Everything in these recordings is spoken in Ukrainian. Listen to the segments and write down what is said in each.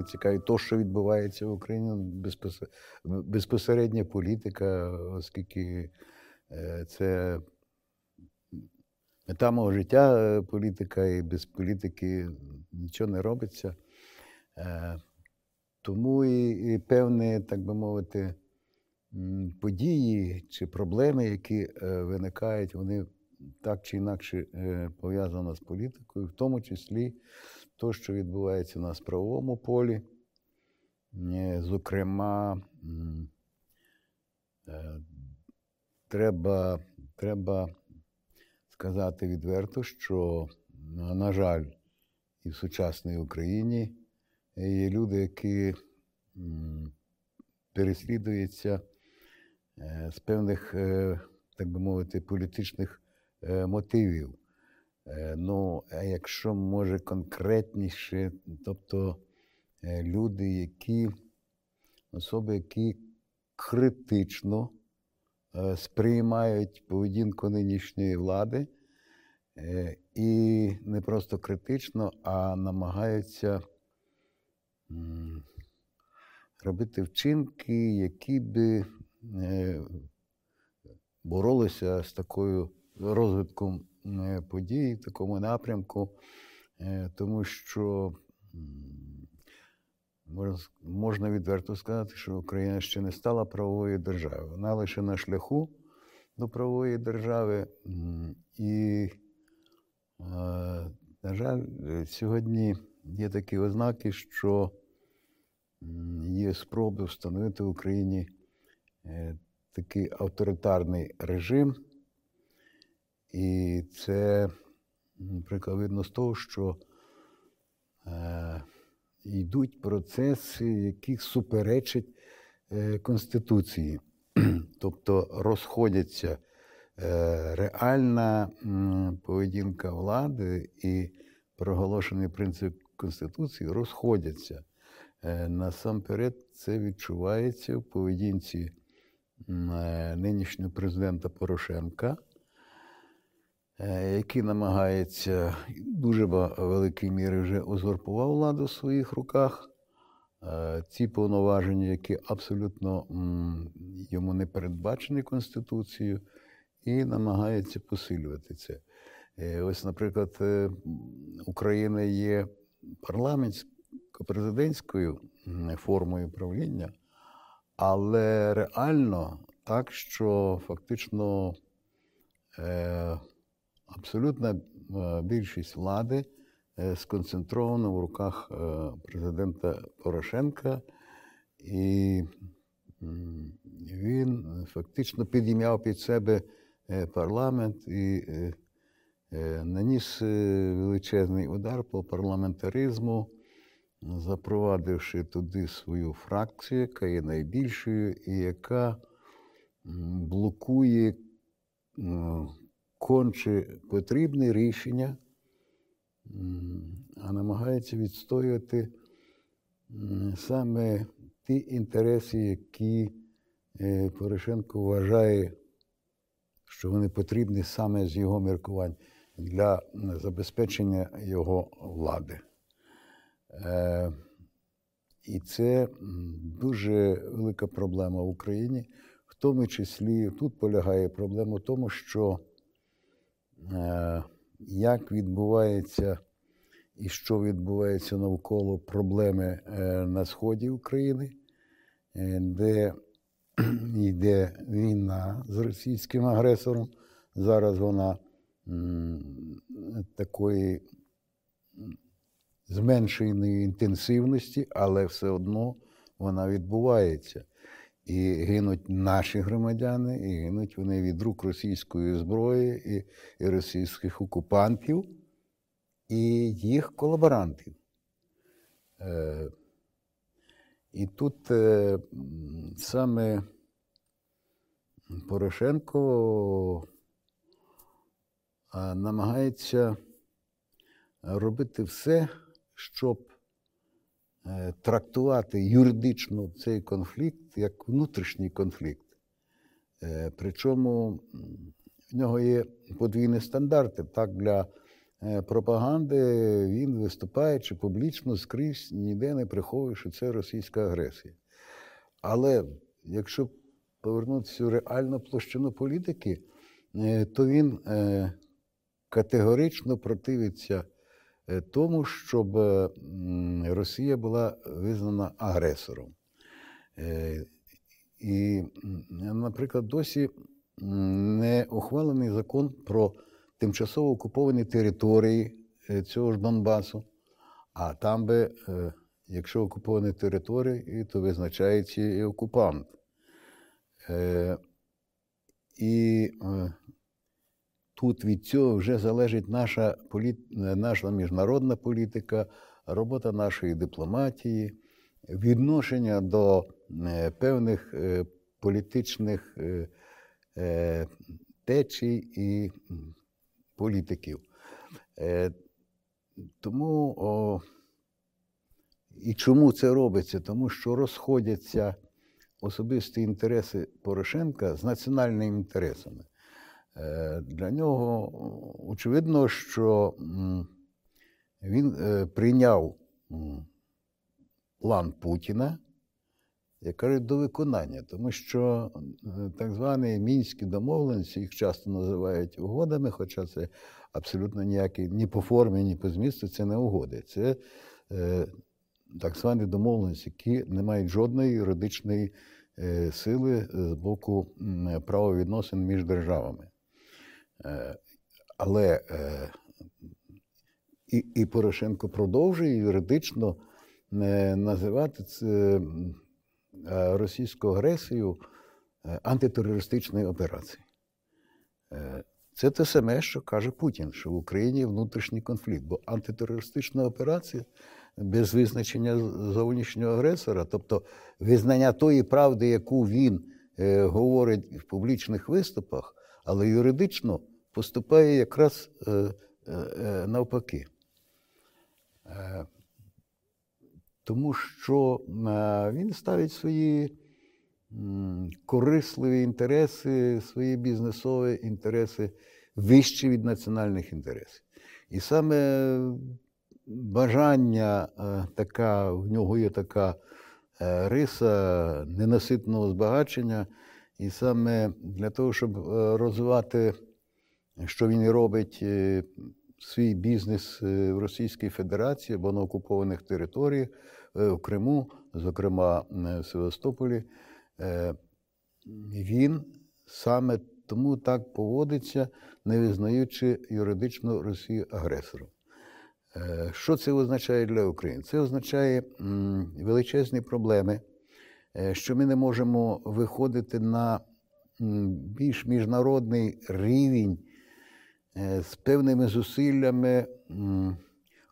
не цікавить то, що відбувається в Україні, безпосередня політика, оскільки е, це мета мого життя е, політика, і без політики нічого не робиться. Тому і, і певні, так би мовити, події чи проблеми, які виникають, вони так чи інакше пов'язані з політикою, в тому числі то, що відбувається у нас полі. Е, зокрема, е, треба, треба сказати відверто, що, на жаль, і в сучасній Україні є люди, які переслідуються е, з певних, так би мовити, політичних мотивів. Е, ну, а якщо може конкретніше, тобто е, люди, які особи, які критично е, сприймають поведінку нинішньої влади, і не просто критично, а намагаються робити вчинки, які би боролися з такою розвитком подій в такому напрямку, е, тому що можна відверто сказати, що Україна ще не стала правовою державою. Вона лише на шляху до правової держави. І, е, на жаль, сьогодні є такі ознаки, що є спроби встановити в Україні такий авторитарний режим. І це приклад видно з того, що е, йдуть процеси, які суперечать е, Конституції, тобто розходяться е, реальна поведінка влади і проголошений принцип Конституції розходяться. Е, насамперед, це відчувається в поведінці е, нинішнього президента Порошенка. Е, який намагається дуже великій мірі вже узурпував владу в своїх руках. Е, ці повноваження, які абсолютно йому не передбачені Конституцією, і намагається посилювати це. Е, ось, наприклад, Україна є парламентсько-президентською формою правління, але реально так, що фактично абсолютна е, більшість влади е, сконцентрована в руках е, президента Порошенка, і він фактично підіймав під себе парламент і наніс величезний удар по парламентаризму, запровадивши туди свою фракцію, яка є найбільшою і яка блокує конче потрібне рішення, а намагається відстоювати саме ті інтереси, які е, Порошенко вважає, що вони потрібні саме з його міркувань для забезпечення його влади. Е, і це дуже велика проблема в Україні, в тому числі тут полягає проблема в тому, що як відбувається і що відбувається навколо проблеми е, на сході України, е, де йде війна з російським агресором. Зараз вона такої зменшеної інтенсивності, але все одно вона відбувається. І гинуть наші громадяни, і гинуть вони від рук російської зброї і, і російських окупантів і їх колаборантів. Е, І тут е, саме Порошенко намагається робити все, щоб трактувати юридично цей конфлікт як внутрішній конфлікт. Е, причому в нього є подвійні стандарти так, для е, пропаганди він виступаючи публічно скрізь ніде не приховує, що це російська агресія. Але якщо повернутися в реальну площину політики, е, то він е, категорично противиться е, тому, щоб е, Росія була визнана агресором. Е, І, наприклад, досі не ухвалений закон про тимчасово окуповані території е, цього ж Донбасу. А там би, е, якщо окуповані території, то визначається і окупант. Е, І е, тут від цього вже залежить наша, політ... наша міжнародна політика, робота нашої дипломатії, відношення до е, певних е, політичних е, течій і політиків. Тому о, і чому це робиться? Тому що розходяться особисті інтереси Порошенка з національними інтересами. Е, Для нього очевидно, що він е, прийняв план Путіна, як кажуть, до виконання, тому що е, так звані мінські домовленості, їх часто називають угодами, хоча це абсолютно ніякі ні по формі, ні по змісту це не угоди. Це так звані домовленості, які не мають жодної юридичної сили з боку правовідносин між державами. Е, але е, і, і Порошенко продовжує юридично е, називати це російську агресію антитерористичною операцією. Це те саме, що каже Путін, що в Україні внутрішній конфлікт, бо антитерористична операція без визначення зовнішнього агресора, тобто визнання тої правди, яку він говорить в публічних виступах, але юридично поступає якраз е, е, е, навпаки. Тому що він ставить свої корисливі інтереси, свої бізнесові інтереси вище від національних інтересів. І саме бажання така, в нього є така риса ненаситного збагачення, і саме для того, щоб розвивати, що він робить, е, свій бізнес е, в Російській Федерації або на окупованих територіях, е, в Криму, зокрема в Севастополі, він саме тому так поводиться, не визнаючи юридично Росію агресором. Що це означає для України? Це означає величезні проблеми, що ми не можемо виходити на більш міжнародний рівень з певними зусиллями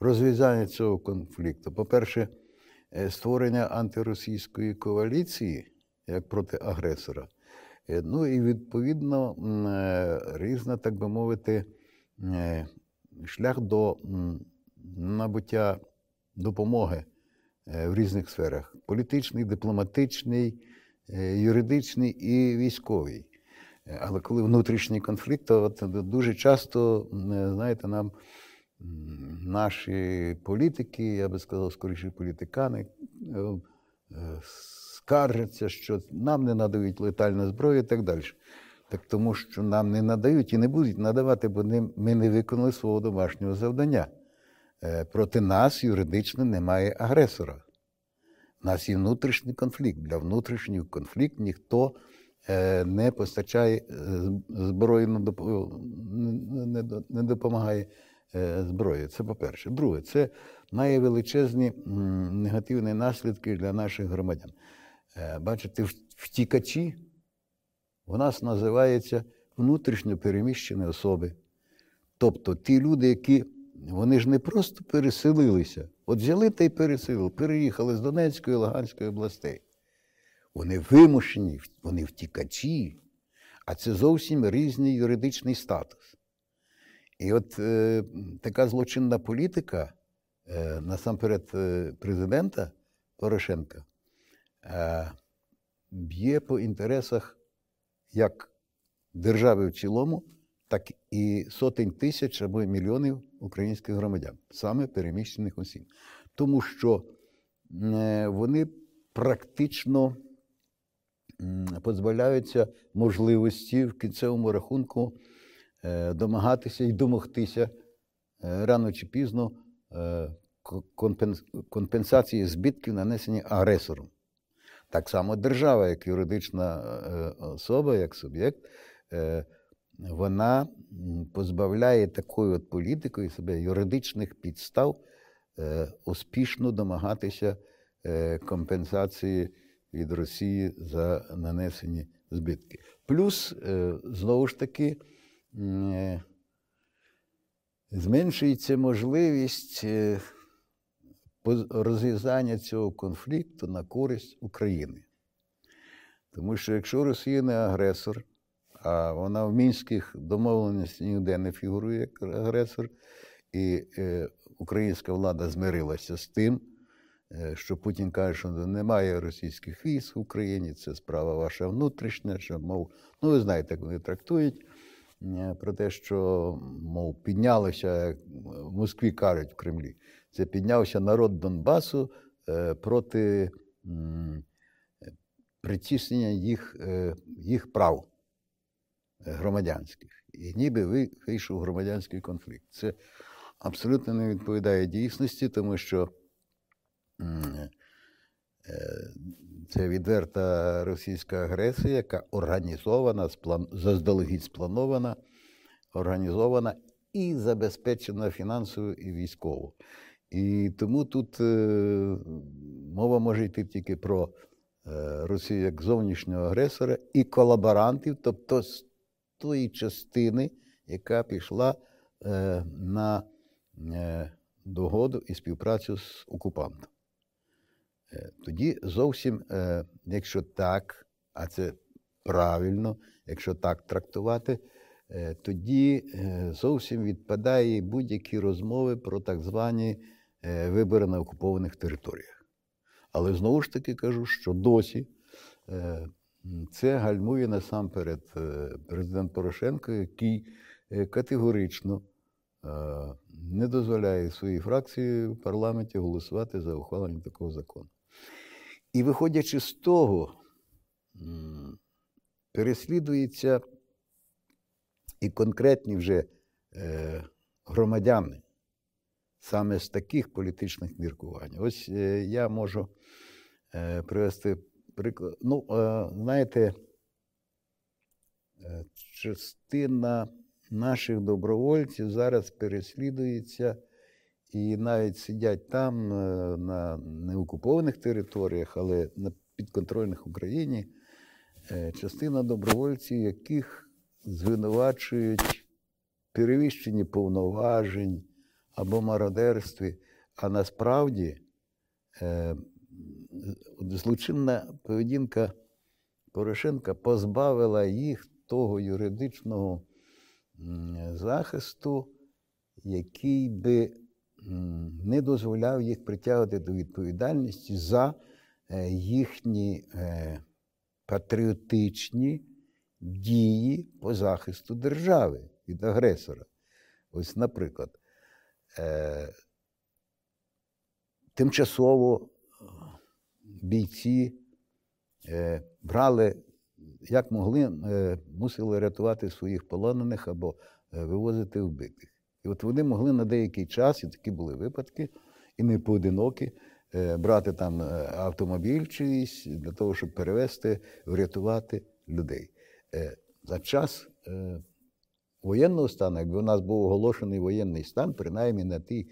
розв'язання цього конфлікту. По-перше, е, створення антиросійської коаліції як проти агресора. Е, Ну і відповідно е, різна, так би мовити, е, шлях до набуття допомоги е, в різних сферах: політичний, дипломатичний, е, юридичний і військовий. Е, Але коли внутрішній конфлікт, то от дуже часто, знаєте, нам наші політики, я би сказав, скоріше політикани, е, е, скаржаться, що нам не надають летальну зброю і так далі. Так тому що нам не надають і не будуть надавати, бо ми не виконали свого домашнього завдання. Е, Проти нас юридично немає агресора. У нас є внутрішній конфлікт. Для внутрішнього конфлікту ніхто е, не постачає е, доп- не- не до- не допомагає е, зброю. Це по-перше. Друге, це має величезні негативні наслідки для наших громадян. Е, Бачите, втікачі у нас називаються внутрішньо переміщені особи. Тобто ті люди, які вони ж не просто переселилися, от взяли та й переселили, переїхали з Донецької і Луганської областей. Вони вимушені, вони втікачі, а це зовсім різний юридичний статус. І от е, така злочинна політика, е, насамперед е, президента Порошенка, е, б'є по інтересах як держави в цілому, так і сотень тисяч або мільйонів українських громадян, саме переміщених осіб. Тому що вони практично позбавляються можливості в кінцевому рахунку е, домагатися і домогтися е, рано чи пізно е, компенсації збитків, нанесені агресором. Так само держава, як юридична особа, як суб'єкт, вона позбавляє такою от політикою себе юридичних підстав успішно домагатися компенсації від Росії за нанесені збитки. Плюс, е, знову ж таки, е, зменшується можливість е, розв'язання цього конфлікту на користь України. Тому що якщо Росія не агресор, а вона в мінських домовленостях ніде не фігурує як агресор, і українська влада змирилася з тим. Е, що Путін каже, що немає російських військ в Україні, це справа ваша внутрішня, що, мов, ну ви знаєте, як вони трактують е, про те, що, мов, піднялося, як в Москві кажуть в Кремлі, це піднявся народ Донбасу е, проти притіснення їх, їх прав громадянських. І ніби вийшов громадянський конфлікт. Це абсолютно не відповідає дійсності, тому що. Е, це відверта російська агресія, яка організована, заздалегідь спланована, організована і забезпечена фінансово і військово. І тому тут е, мова може йти тільки про е, Росію як зовнішнього агресора і колаборантів, тобто з тої частини, яка пішла на догоду і співпрацю з окупантом. Е, тоді зовсім, е, якщо так, а це правильно, якщо так трактувати, е, тоді зовсім відпадає будь-які розмови про так звані вибори на окупованих територіях. Але знову ж таки кажу, що досі це гальмує насамперед президент Порошенко, який категорично не дозволяє своїй фракції в парламенті голосувати за ухвалення такого закону. І виходячи з того, переслідуються і конкретні вже е, громадяни саме з таких політичних міркувань. Ось е, я можу е, привести приклад. Ну, знаєте, частина наших добровольців зараз переслідується і навіть сидять там, е, на неокупованих територіях, але на підконтрольних Україні е, частина добровольців, яких звинувачують перевищенні повноважень або мародерстві, а насправді е, злочинна поведінка Порошенка позбавила їх того юридичного захисту, який би не дозволяв їх притягувати до відповідальності за е, їхні е, патріотичні дії по захисту держави від агресора. Ось, наприклад, е, тимчасово бійці брали, як могли, мусили рятувати своїх полонених або вивозити вбитих. І от вони могли на деякий час, і такі були випадки, і не поодинокі, е, брати там е, автомобіль чиїсь для того, щоб перевезти, врятувати людей. Е, за час воєнного стану, якби у нас був оголошений воєнний стан, принаймні на тій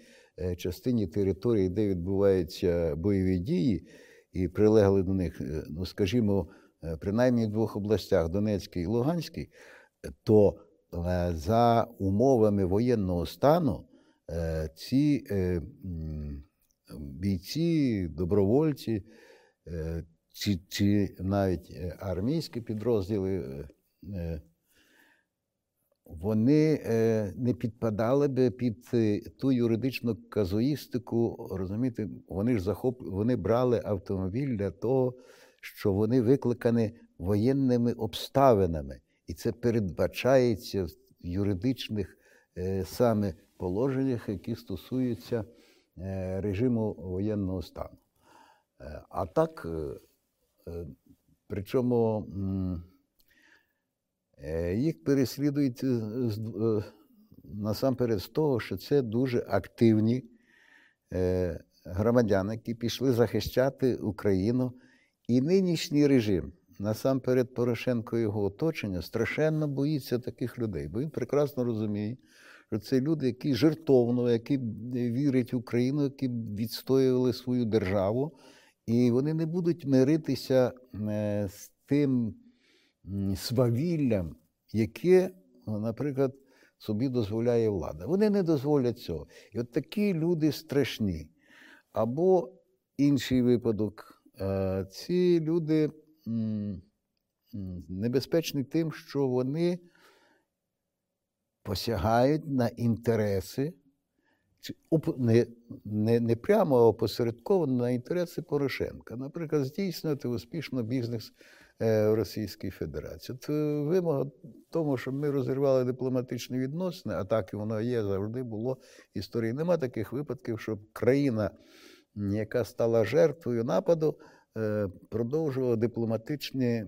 частині території, де відбуваються бойові дії, і прилегли до них, ну скажімо, принаймні в двох областях Донецькій і Луганській, то за умовами воєнного стану е, ці е, бійці, добровольці, ці, ці навіть армійські підрозділи, вони не підпадали би під ту юридичну казуїстику, розумієте, вони ж захоп... вони брали автомобіль для того, що вони викликані воєнними обставинами. І це передбачається в юридичних е, саме положеннях, які стосуються е, режиму воєнного стану. Е, А так, причому їх переслідують насамперед з того, що це дуже активні громадяни, які пішли захищати Україну. І нинішній режим, насамперед Порошенко і його оточення, страшенно боїться таких людей, бо він прекрасно розуміє, що це люди, які жертовно, які вірять в Україну, які відстоювали свою державу, і вони не будуть миритися е, з тим свавіллям, яке, наприклад, собі дозволяє влада. Вони не дозволять цього. І от такі люди страшні. Або інший випадок, е, ці люди небезпечні тим, що вони посягають на інтереси, не, не, не прямо, а опосередковано на інтереси Порошенка. Наприклад, здійснювати успішно бізнес е, в Російській Федерації. От е, вимога тому, щоб ми розірвали дипломатичні відносини, а так і воно є, завжди було в історії. Нема таких випадків, щоб країна, яка стала жертвою нападу, е, продовжувала дипломатичні е,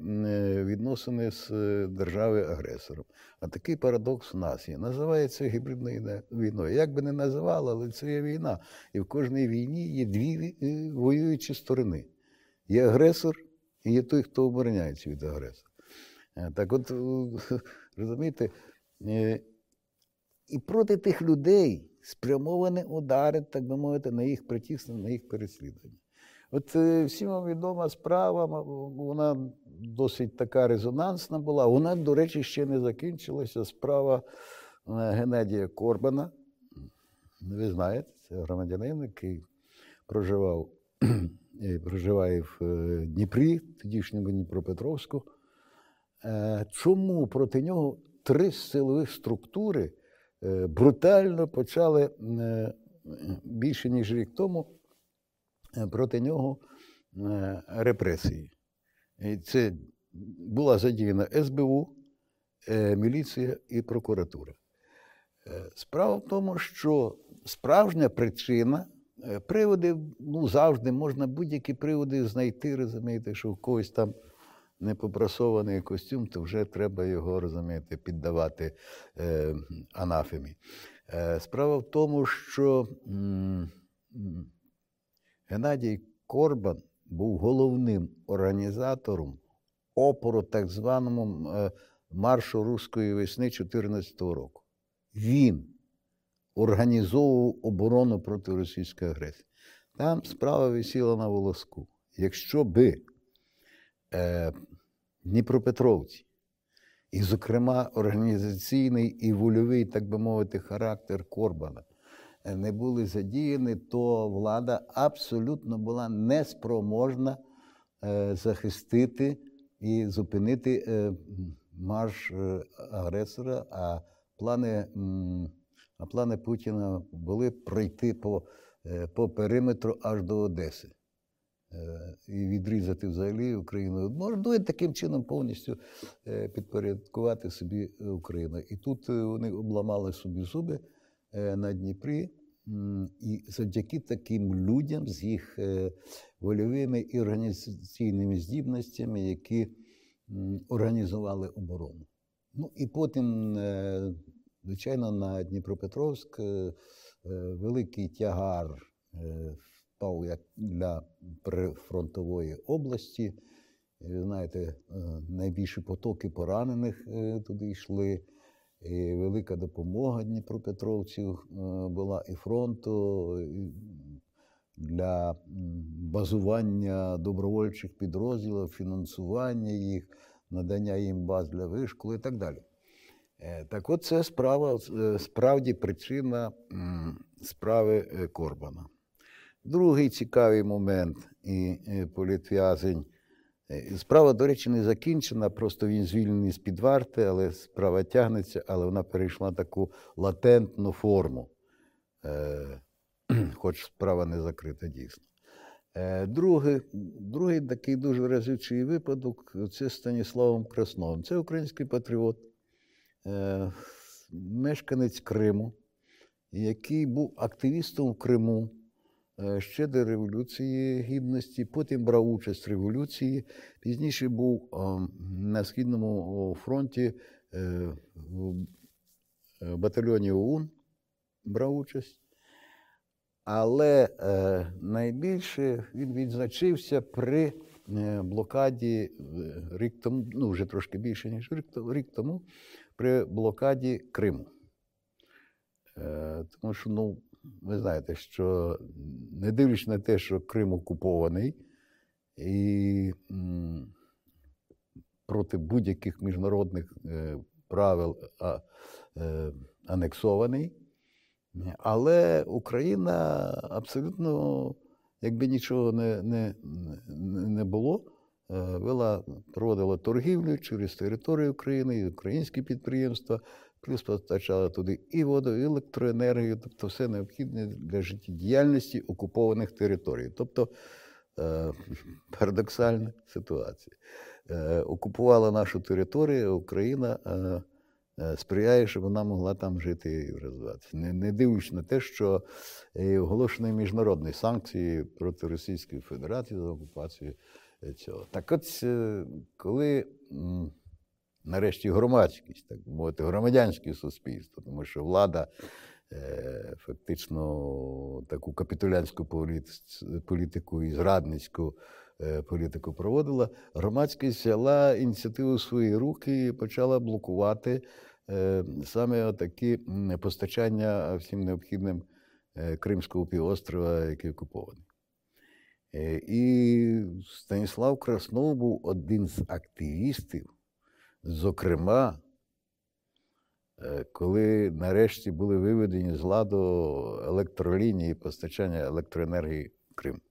відносини з е, державою-агресором. А такий парадокс у нас є. Називається гібридною війною. Як би не називали, але це є війна. І в кожній війні є дві ві- воюючі сторони. Є агресор і є той, хто обороняється від агресора. Так от, розумієте, і проти тих людей спрямовані удари, так би мовити, на їх притіснення, на їх переслідування. От е, всім відома справа, вона досить така резонансна була. Вона, до речі, ще не закінчилася. Справа е, Геннадія Корбана. Ви знаєте, це громадянин, який проживав, е, проживає в Дніпрі, тодішньому Дніпропетровську. Чому проти нього три силових структури брутально почали більше ніж рік тому проти нього е, репресії? І це була задіяна СБУ, е, міліція і прокуратура. Е, Справа в тому, що справжня причина, е, приводи, ну, завжди можна будь-які приводи знайти, розумієте, що в когось там непопрасований костюм, то вже треба його, розумієте, піддавати е, анафемі. Е, справа в тому, що м, Геннадій Корбан був головним організатором опору так званому е, маршу Руської весни 2014 року. Він організовував оборону проти російської агресії. Там справа висіла на волоску. Якщо би е, Дніпропетровці, і, зокрема, організаційний і вольовий, так би мовити, характер Корбана не були задіяні, то влада абсолютно була неспроможна е, захистити і зупинити е, марш е, агресора. А плани, а плани Путіна були пройти по, е, по периметру аж до Одеси. Е, І відрізати взагалі Україну. Можна і таким чином повністю е, підпорядкувати собі е, Україну. І тут е, вони обламали собі зуби е, на Дніпрі. І завдяки таким людям з їх е, вольовими і організаційними здібностями, які організували оборону. Ну і потім, е, звичайно, на Дніпропетровськ е, е, великий тягар е, впав як для прифронтової області. Е, знаєте, е, найбільші потоки поранених е, туди йшли. І велика допомога Дніпропетровців е, була і фронту, і для базування добровольчих підрозділів, фінансування їх, надання їм баз для вишколу і так далі. Е, Так от це справа, е, справді причина справи Корбана. Другий цікавий момент і політв'язень. Е, Справа, до речі, не закінчена, просто він звільнений з-під варти, але справа тягнеться, але вона перейшла таку латентну форму, е, хоч справа не закрита дійсно. Е, Другий, другий такий дуже разючий випадок це Станіславом Красновим. Це український патріот, мешканець Криму, який був активістом в Криму ще до Революції Гідності, потім брав участь в революції. Пізніше був е, на Східному фронті е, в батальйоні ОУН, брав участь. Але е, найбільше він відзначився при е, блокаді рік тому, ну вже трошки більше, ніж рік, тому, при блокаді Криму. Е, тому що, ну, ви знаєте, що не дивлячись на те, що Крим окупований і проти будь-яких міжнародних е, правил е, анексований. Але Україна абсолютно, якби нічого не не, не було, е, вела, проводила торгівлю через територію України, українські підприємства, плюс постачала туди і воду, і електроенергію, тобто все необхідне для життєдіяльності окупованих територій. Тобто е, парадоксальна ситуація. Е, окупувала нашу територію, Україна. Е, сприяє, щоб вона могла там жити і розвиватися. Не, не дивлячись на те, що оголошені міжнародні санкції проти Російської Федерації за окупацію цього. Так от, коли нарешті громадськість, так мовити, громадянське суспільство, тому що влада фактично таку капітулянську політику і зрадницьку. Політику проводила, громадськість взяла ініціативу в свої руки і почала блокувати Е, саме такі постачання всім необхідним е, Кримського півострова, який окупований. Е, і Станіслав Краснов був один з активістів, зокрема, коли нарешті були виведені з ладу електролінії постачання електроенергії в Крим.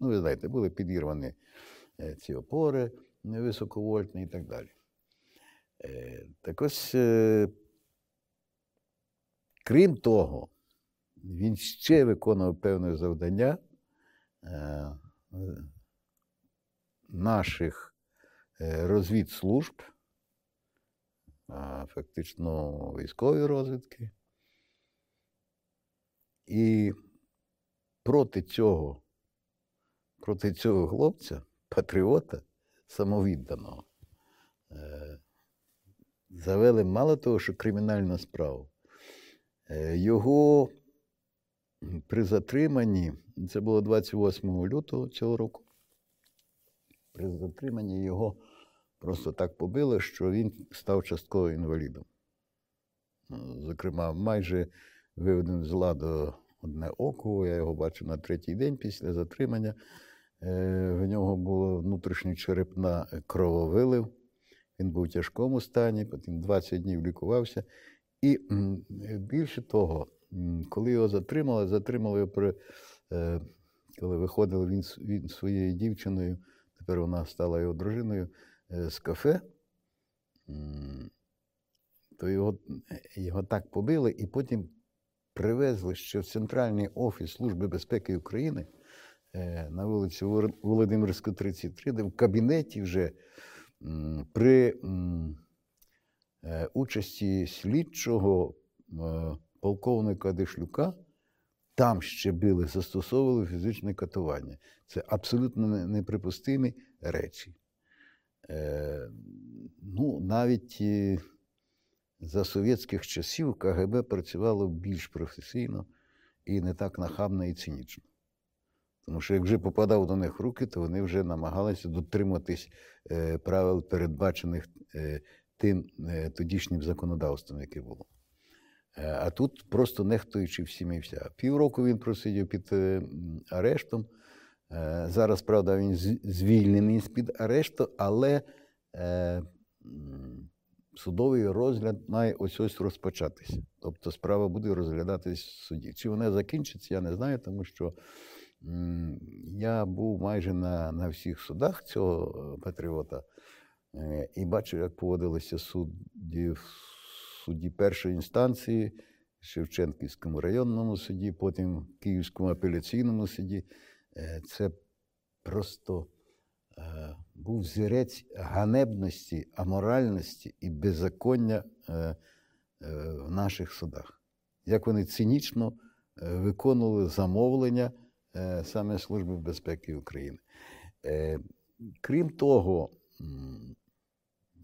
Ну, ви знаєте, були підірвані ці опори високовольтні і так далі. Е, так ось, е, крім того, він ще виконував певне завдання е, наших розвідслужб, фактично військової розвідки. І проти цього, проти цього хлопця, патріота самовідданого, завели мало того, що кримінальну справу. Е, його при затриманні, це було 28 лютого цього року, при затриманні його просто так побили, що він став частково інвалідом. Ну, зокрема, майже виведено з ладу одне око, я його бачив на третій день після затримання. Е, в нього було внутрішній черепна крововилив. Він був у тяжкому стані, потім 20 днів лікувався. І більше того, коли його затримали, затримали при, е, коли виходив він він своєю дівчиною, тепер вона стала його дружиною е, з кафе, то його його так побили і потім привезли ще в Центральний офіс Служби безпеки України е, на вулицю Володимирську, 33, де в кабінеті вже при е, участі слідчого е, полковника Дешлюка там ще били, застосовували фізичне катування. Це абсолютно неприпустимі речі. Е, ну, Навіть за совєтських часів КГБ працювало більш професійно і не так нахабно і цинічно. Тому що як вже попадав до них руки, то вони вже намагалися дотриматись е, правил, передбачених е, тим е, тодішнім законодавством, яке було. А тут просто нехтуючи всім і вся. Півроку він просидів під арештом. Зараз, правда, він звільнений з-під арешту, але судовий розгляд має ось ось розпочатися. Тобто справа буде розглядатись в суді. Чи вона закінчиться, я не знаю, тому що. Я був майже на на всіх судах цього е, патріота е, і бачив, як поводилися судді в суді першої інстанції, Шевченківському районному суді, потім в Київському апеляційному суді. Е, це просто був зірець ганебності, аморальності і беззаконня в наших судах. як вони цинічно е, виконували замовлення е, саме Служби безпеки України. Е, Крім того,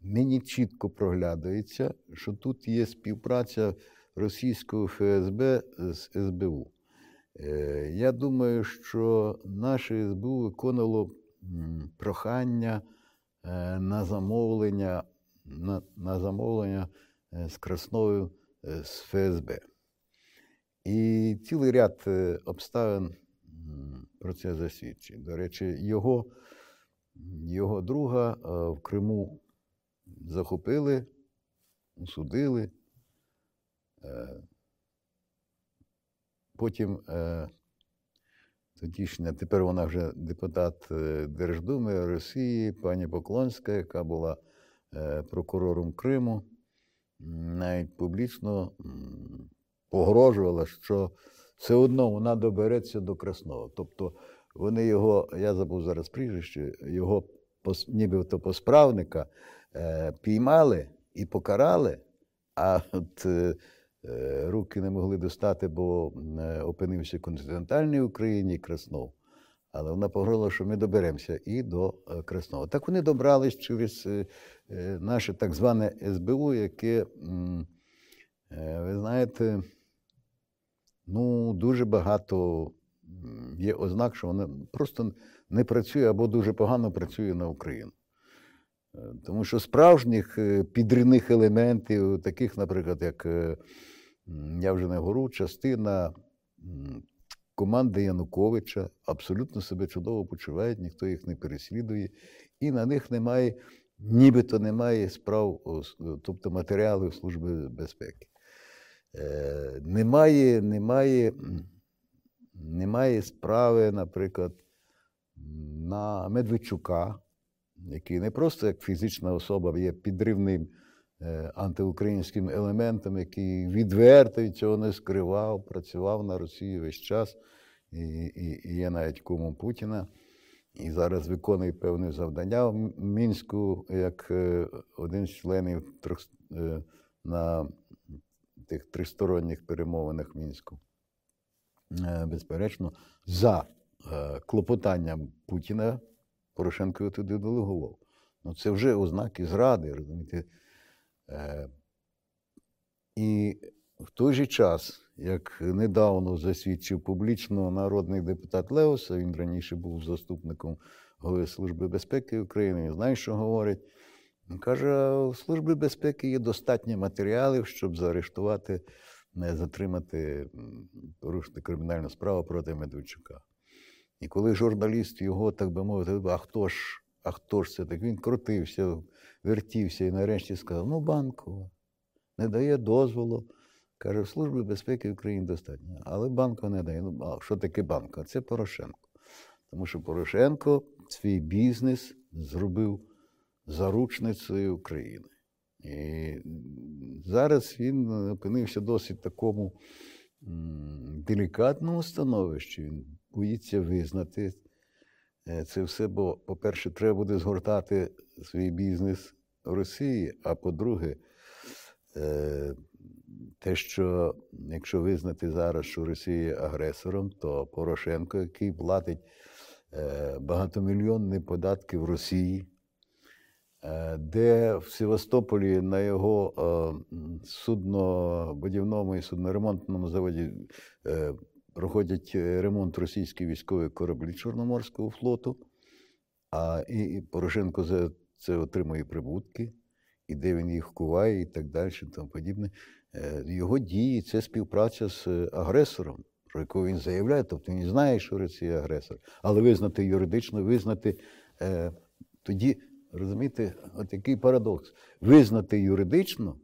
мені чітко проглядається, що тут є співпраця російського ФСБ з СБУ. Е, Я думаю, що наше СБУ виконало прохання е, на замовлення, на, на замовлення е, з Красновою е, з ФСБ. І цілий ряд обставин про це засвідчує. До речі, його, його друга в Криму захопили, судили. Потім е, тодішня, тепер вона вже депутат е, Держдуми Росії, пані Поклонська, яка була е, прокурором Криму, навіть публічно погрожувала, що все одно вона добереться до Красного. Тобто вони його, я забув зараз прізвище, його пос- нібито посправника е, піймали і покарали, а от руки не могли достати, бо е, опинився в континентальній Україні Краснов. Але вона погрожувала, що ми доберемося і до е, Красного. Так вони добрались через е, е, наше так зване СБУ, яке, е, ви знаєте, ну, дуже багато є ознак, що воно просто не працює або дуже погано працює на Україну. Е, Тому що справжніх е, підривних елементів, таких, наприклад, як е, я вже не говорю, частина команди Януковича абсолютно себе чудово почувають, ніхто їх не переслідує, і на них немає, нібито немає справ, тобто матеріалів Служби безпеки. Е, Немає, немає, немає справи, наприклад, на Медведчука, який не просто як фізична особа є підривним е, антиукраїнським елементом, який відверто від цього не скривав, працював на Росію весь час, і, і, і є навіть кумом Путіна. І зараз виконує певне завдання в Мінську як е, один з членів е, на тих тристоронніх перемовинах в Мінську. Е, Безперечно, за е, клопотанням Путіна Порошенко його туди делегував. Ну, це вже ознаки зради, розумієте. Е, І в той же час, як недавно засвідчив публічно народний депутат Леоса, він раніше був заступником голови Служби безпеки України, знає, що говорить. Він каже, у Служби безпеки є достатньо матеріалів, щоб заарештувати, не затримати, порушити кримінальну справу проти Медведчука. І коли журналіст його, так би мовити, а хто ж, а хто ж це так? Він крутився, вертівся і нарешті сказав: ну, банкова, не дає дозволу. Каже, в Службі безпеки України достатньо. Але банкова не дає. Ну, а що таке банкова? Це Порошенко. Тому що Порошенко свій бізнес зробив заручницею України. І зараз він опинився досить такому делікатному становищі. Він боїться визнати це все, бо, по-перше, треба буде згортати свій бізнес в Росії, а по-друге, е, те, що якщо визнати зараз, що Росія агресором, то Порошенко, який платить е, багатомільйонні податки в Росії, е, де в Севастополі на його е, суднобудівному і судноремонтному заводі е, проходять е, ремонт російські військові кораблі Чорноморського флоту, а і, Порошенко за це отримує прибутки, і де він їх куває, і так далі, і тому подібне. Е, Його дії це співпраця з е, агресором, про якого він заявляє, тобто він знає, що Росія агресор, але визнати юридично, визнати тоді, розумієте, от який парадокс. Визнати юридично,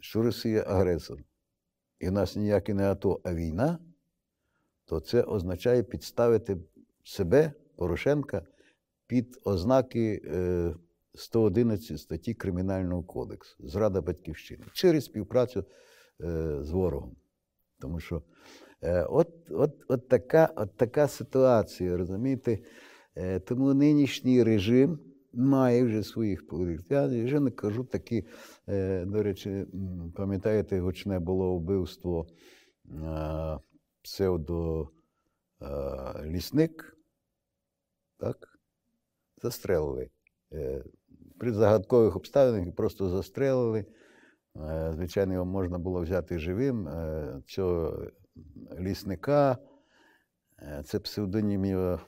що Росія агресор, і в нас ніяке не АТО, а війна, то це означає підставити себе, Порошенка, під ознаки е, 111 статті Кримінального кодексу Зрада батьківщини через співпрацю е, з ворогом. Тому що е, от, от, от, така, от така ситуація, розумієте? Е, тому нинішній режим має вже своїх політиків. Я вже не кажу такі Е, До речі, пам'ятаєте, гучне було вбивство е, псевдо е, так? Застрелили. Е, При загадкових обставинах просто застрелили. Е, Звичайно, його можна було взяти живим. Е, Цього лісника, е, це псевдонім його.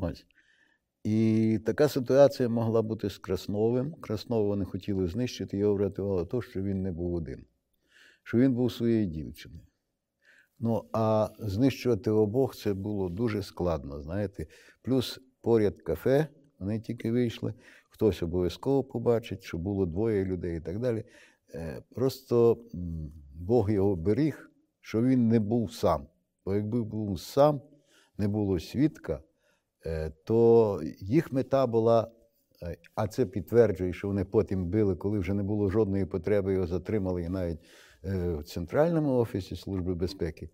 Ось. І така ситуація могла бути з Красновим. Краснова вони хотіли знищити, його врятувало те, що він не був один, що він був своєю дівчиною. Ну, а знищувати обох це було дуже складно, знаєте. Плюс поряд кафе, вони тільки вийшли, хтось обов'язково побачить, що було двоє людей і так далі. Е, Просто Бог його беріг, що він не був сам. Бо якби був сам, не було свідка, то їх мета була, е, а це підтверджує, що вони потім били, коли вже не було жодної потреби, його затримали і навіть е, в центральному офісі Служби безпеки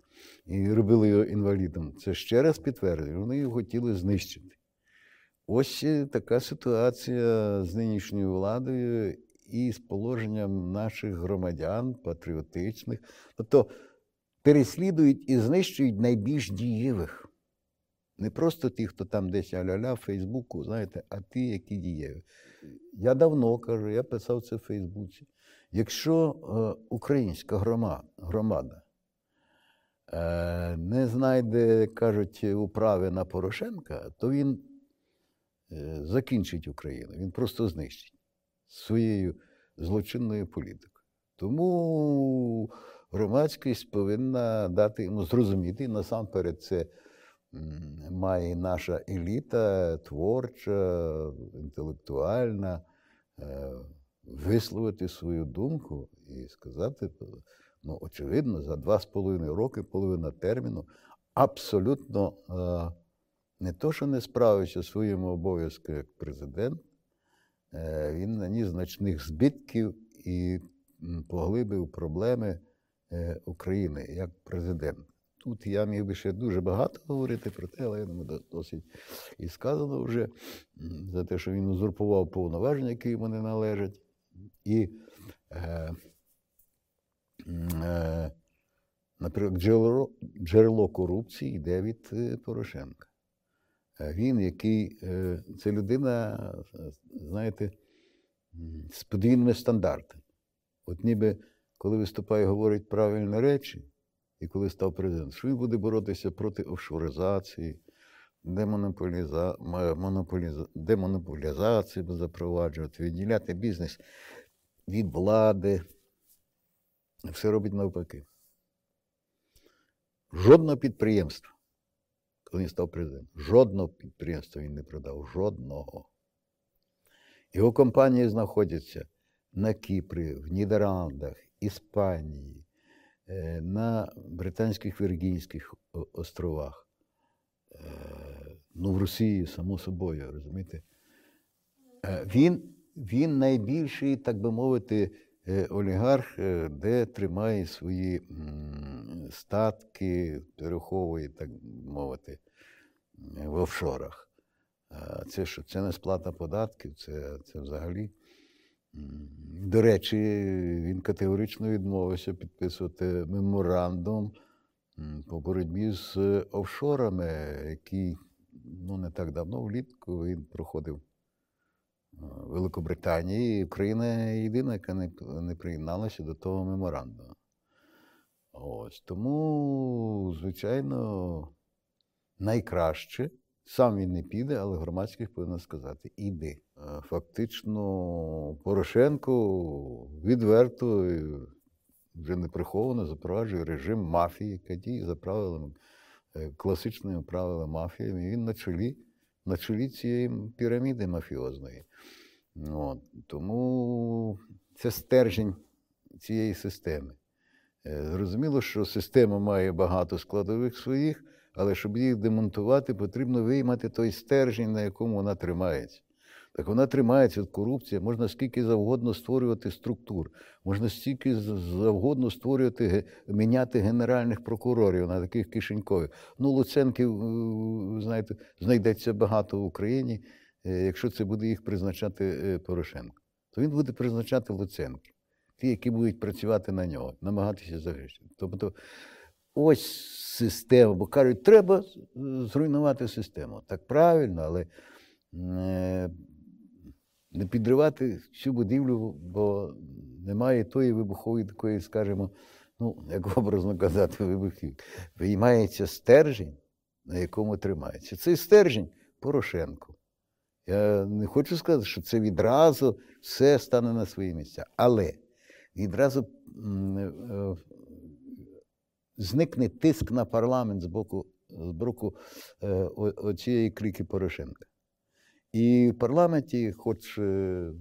і робили його інвалідом. Це ще раз підтверджує, вони його хотіли знищити. Ось е, така ситуація з нинішньою владою і з положенням наших громадян, патріотичних. Тобто переслідують і знищують найбільш дієвих. Не просто ті, хто там десь аля-ля Фейсбуку, знаєте, а ті, які дієві. Я давно кажу, я писав це в Фейсбуці. Якщо е, українська грома, громада е, не знайде, кажуть, управи на Порошенка, то він е, закінчить Україну, він просто знищить своєю злочинною політикою. Тому громадськість повинна дати йому зрозуміти, насамперед, це має наша еліта творча, інтелектуальна, е, висловити свою думку і сказати, ну, очевидно, за два з половиною роки, половина терміну, абсолютно е, не то, що не справився своїми обов'язками як президент, е, він наніс значних збитків і поглибив проблеми України як президент. Тут я міг би ще дуже багато говорити про те, але я думаю, досить і сказано вже за те, що він узурпував повноваження, які йому не належать. І, е, е, наприклад, джерело, джерело корупції йде від е, Порошенка. Е, Він, який е, це людина, знаєте, з подвійними стандартами. От ніби коли виступає, говорить правильні речі, і коли став президентом, що він буде боротися проти офшоризації, демонополіза... м- монополіза... демонополізації запроваджувати, відділяти бізнес від влади. Все робить навпаки. Жодного підприємства, коли він став президентом, жодного підприємства він не продав. Жодного. Його компанії знаходяться на Кіпрі, в Нідерландах, Іспанії, е, на Британських Віргінських островах. Е, Ну, в Росії, само собою, розумієте. Е, Він, він найбільший, так би мовити, е, олігарх, е, де тримає свої статки, переховує, так мовити, е, в офшорах. Це що? Це не сплата податків, це, це взагалі. До речі, він категорично відмовився підписувати меморандум по боротьбі з офшорами, який ну, не так давно, влітку, він проходив е, в Великобританії, і Україна єдина, яка не, не приєдналася до того меморандуму. Ось тому, звичайно, найкраще. Сам він не піде, але громадськість повинна сказати: іди. Фактично, Порошенко відверто, вже не приховано запроваджує режим мафії, яка діє за правилами, е, класичними правилами мафії. Він на чолі, на чолі цієї піраміди мафіозної. От. Тому це стержень цієї системи. Е, Зрозуміло, що система має багато складових своїх, але щоб їх демонтувати, потрібно виймати той стержень, на якому вона тримається. Так вона тримається від корупції, можна скільки завгодно створювати структур, можна стільки завгодно створювати, міняти генеральних прокурорів на таких кишенькових. Ну, Луценків, е, знаєте, знайдеться багато в Україні, е, якщо це буде їх призначати е, Порошенко. то він буде призначати Луценки, ті, які будуть працювати на нього, намагатися захищати. Тобто ось система, бо кажуть, треба зруйнувати систему. Так правильно, але е, не підривати всю будівлю, бо немає тої вибухової такої, скажімо, ну, як образно казати, вибухів. Виймається стержень, на якому тримається. Цей стержень Порошенко. Я не хочу сказати, що це відразу все стане на свої місця. Але відразу е, зникне тиск на парламент з боку з боку е, цієї кліки Порошенка. І в парламенті, хоч е,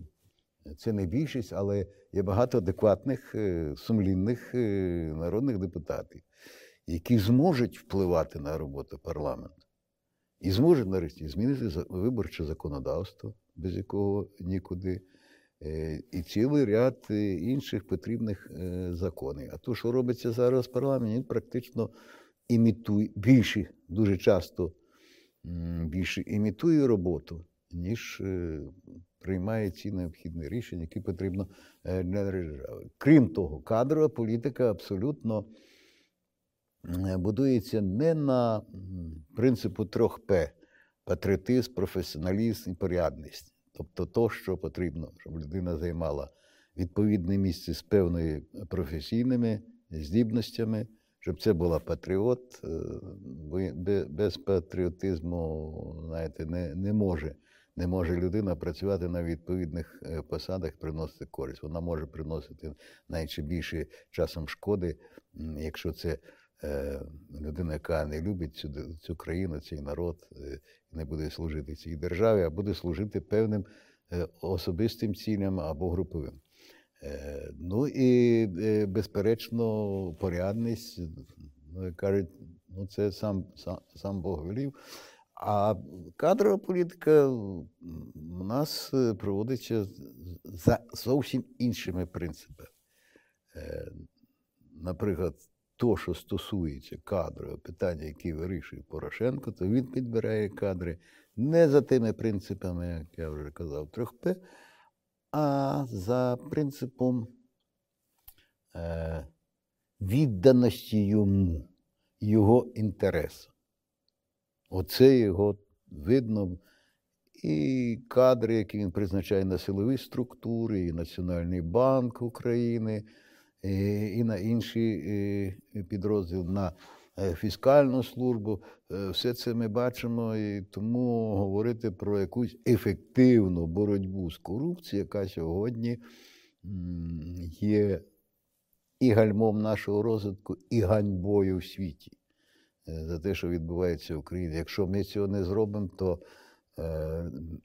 це не більшість, але є багато адекватних, сумлінних народних депутатів, які зможуть впливати на роботу парламенту. І зможе нарешті змінити виборче законодавство, без якого нікуди, е, і цілий ряд е, інших потрібних е, законів. А то, що робиться зараз в парламенті, він практично імітує більше, дуже часто більше імітує роботу, ніж приймає ці необхідні рішення, які потрібно для держави. Крім того, кадрова політика абсолютно. Е, будується не на принципу трьох П патріотизм, професіоналізм і порядність. Тобто то, що потрібно, щоб людина займала відповідне місце з певними професійними здібностями, щоб це була патріот, е, без патріотизму, знаєте, не, не може. Не може людина працювати на відповідних е, посадах, приносити користь. Вона може приносити навіть більше часом шкоди, якщо це Е, людина, яка не любить цю цю країну, цей народ, не буде служити цій державі, а буде служити певним е, особистим цілям або груповим. Ну і, безперечно, порядність, ну, кажуть, ну це сам, сам, сам Бог велів. А кадрова політика у нас проводиться за зовсім іншими принципами. Наприклад, то, що стосується кадрового питання, які вирішує Порошенко, то він підбирає кадри не за тими принципами, як я вже казав, 3П, а за принципом е, відданості йому, його інтересу. Оце його видно. І кадри, які він призначає на силові структури, і Національний банк України. Е, і на інші е, підрозділи, на е, фіскальну службу. Все це ми бачимо, і тому говорити про якусь ефективну боротьбу з корупцією, яка сьогодні є і гальмом нашого розвитку, і ганьбою в світі за те, що відбувається в Україні. Якщо ми цього не зробимо, то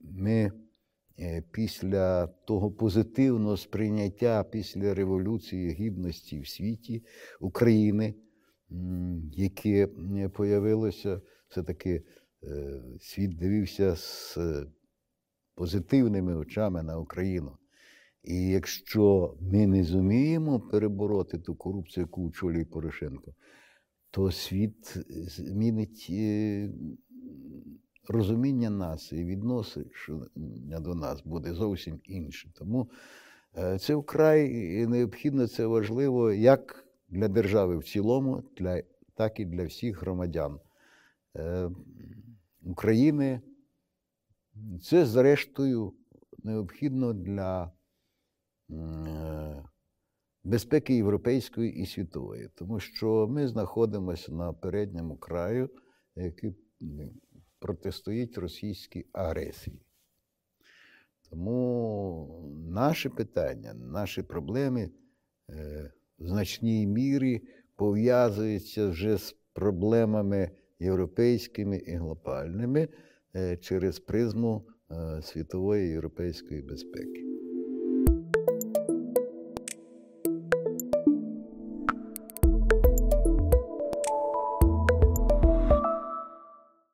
ми після того позитивного сприйняття після Революції Гідності в світі України, яке появилося, все-таки е, світ дивився з позитивними очами на Україну. І якщо ми не зуміємо перебороти ту корупцію, яку очолює Порошенко, то світ змінить е, розуміння нас і відношення до нас буде зовсім інше. Тому е, це вкрай необхідно, це важливо як для держави в цілому, так і для всіх громадян е, України. Це, зрештою, необхідно для е, безпеки європейської і світової, тому що ми знаходимося на передньому краю, який протистоїть російській агресії. Тому наші питання, наші проблеми е, в значній мірі пов'язуються вже з проблемами європейськими і глобальними е, через призму е, світової європейської безпеки.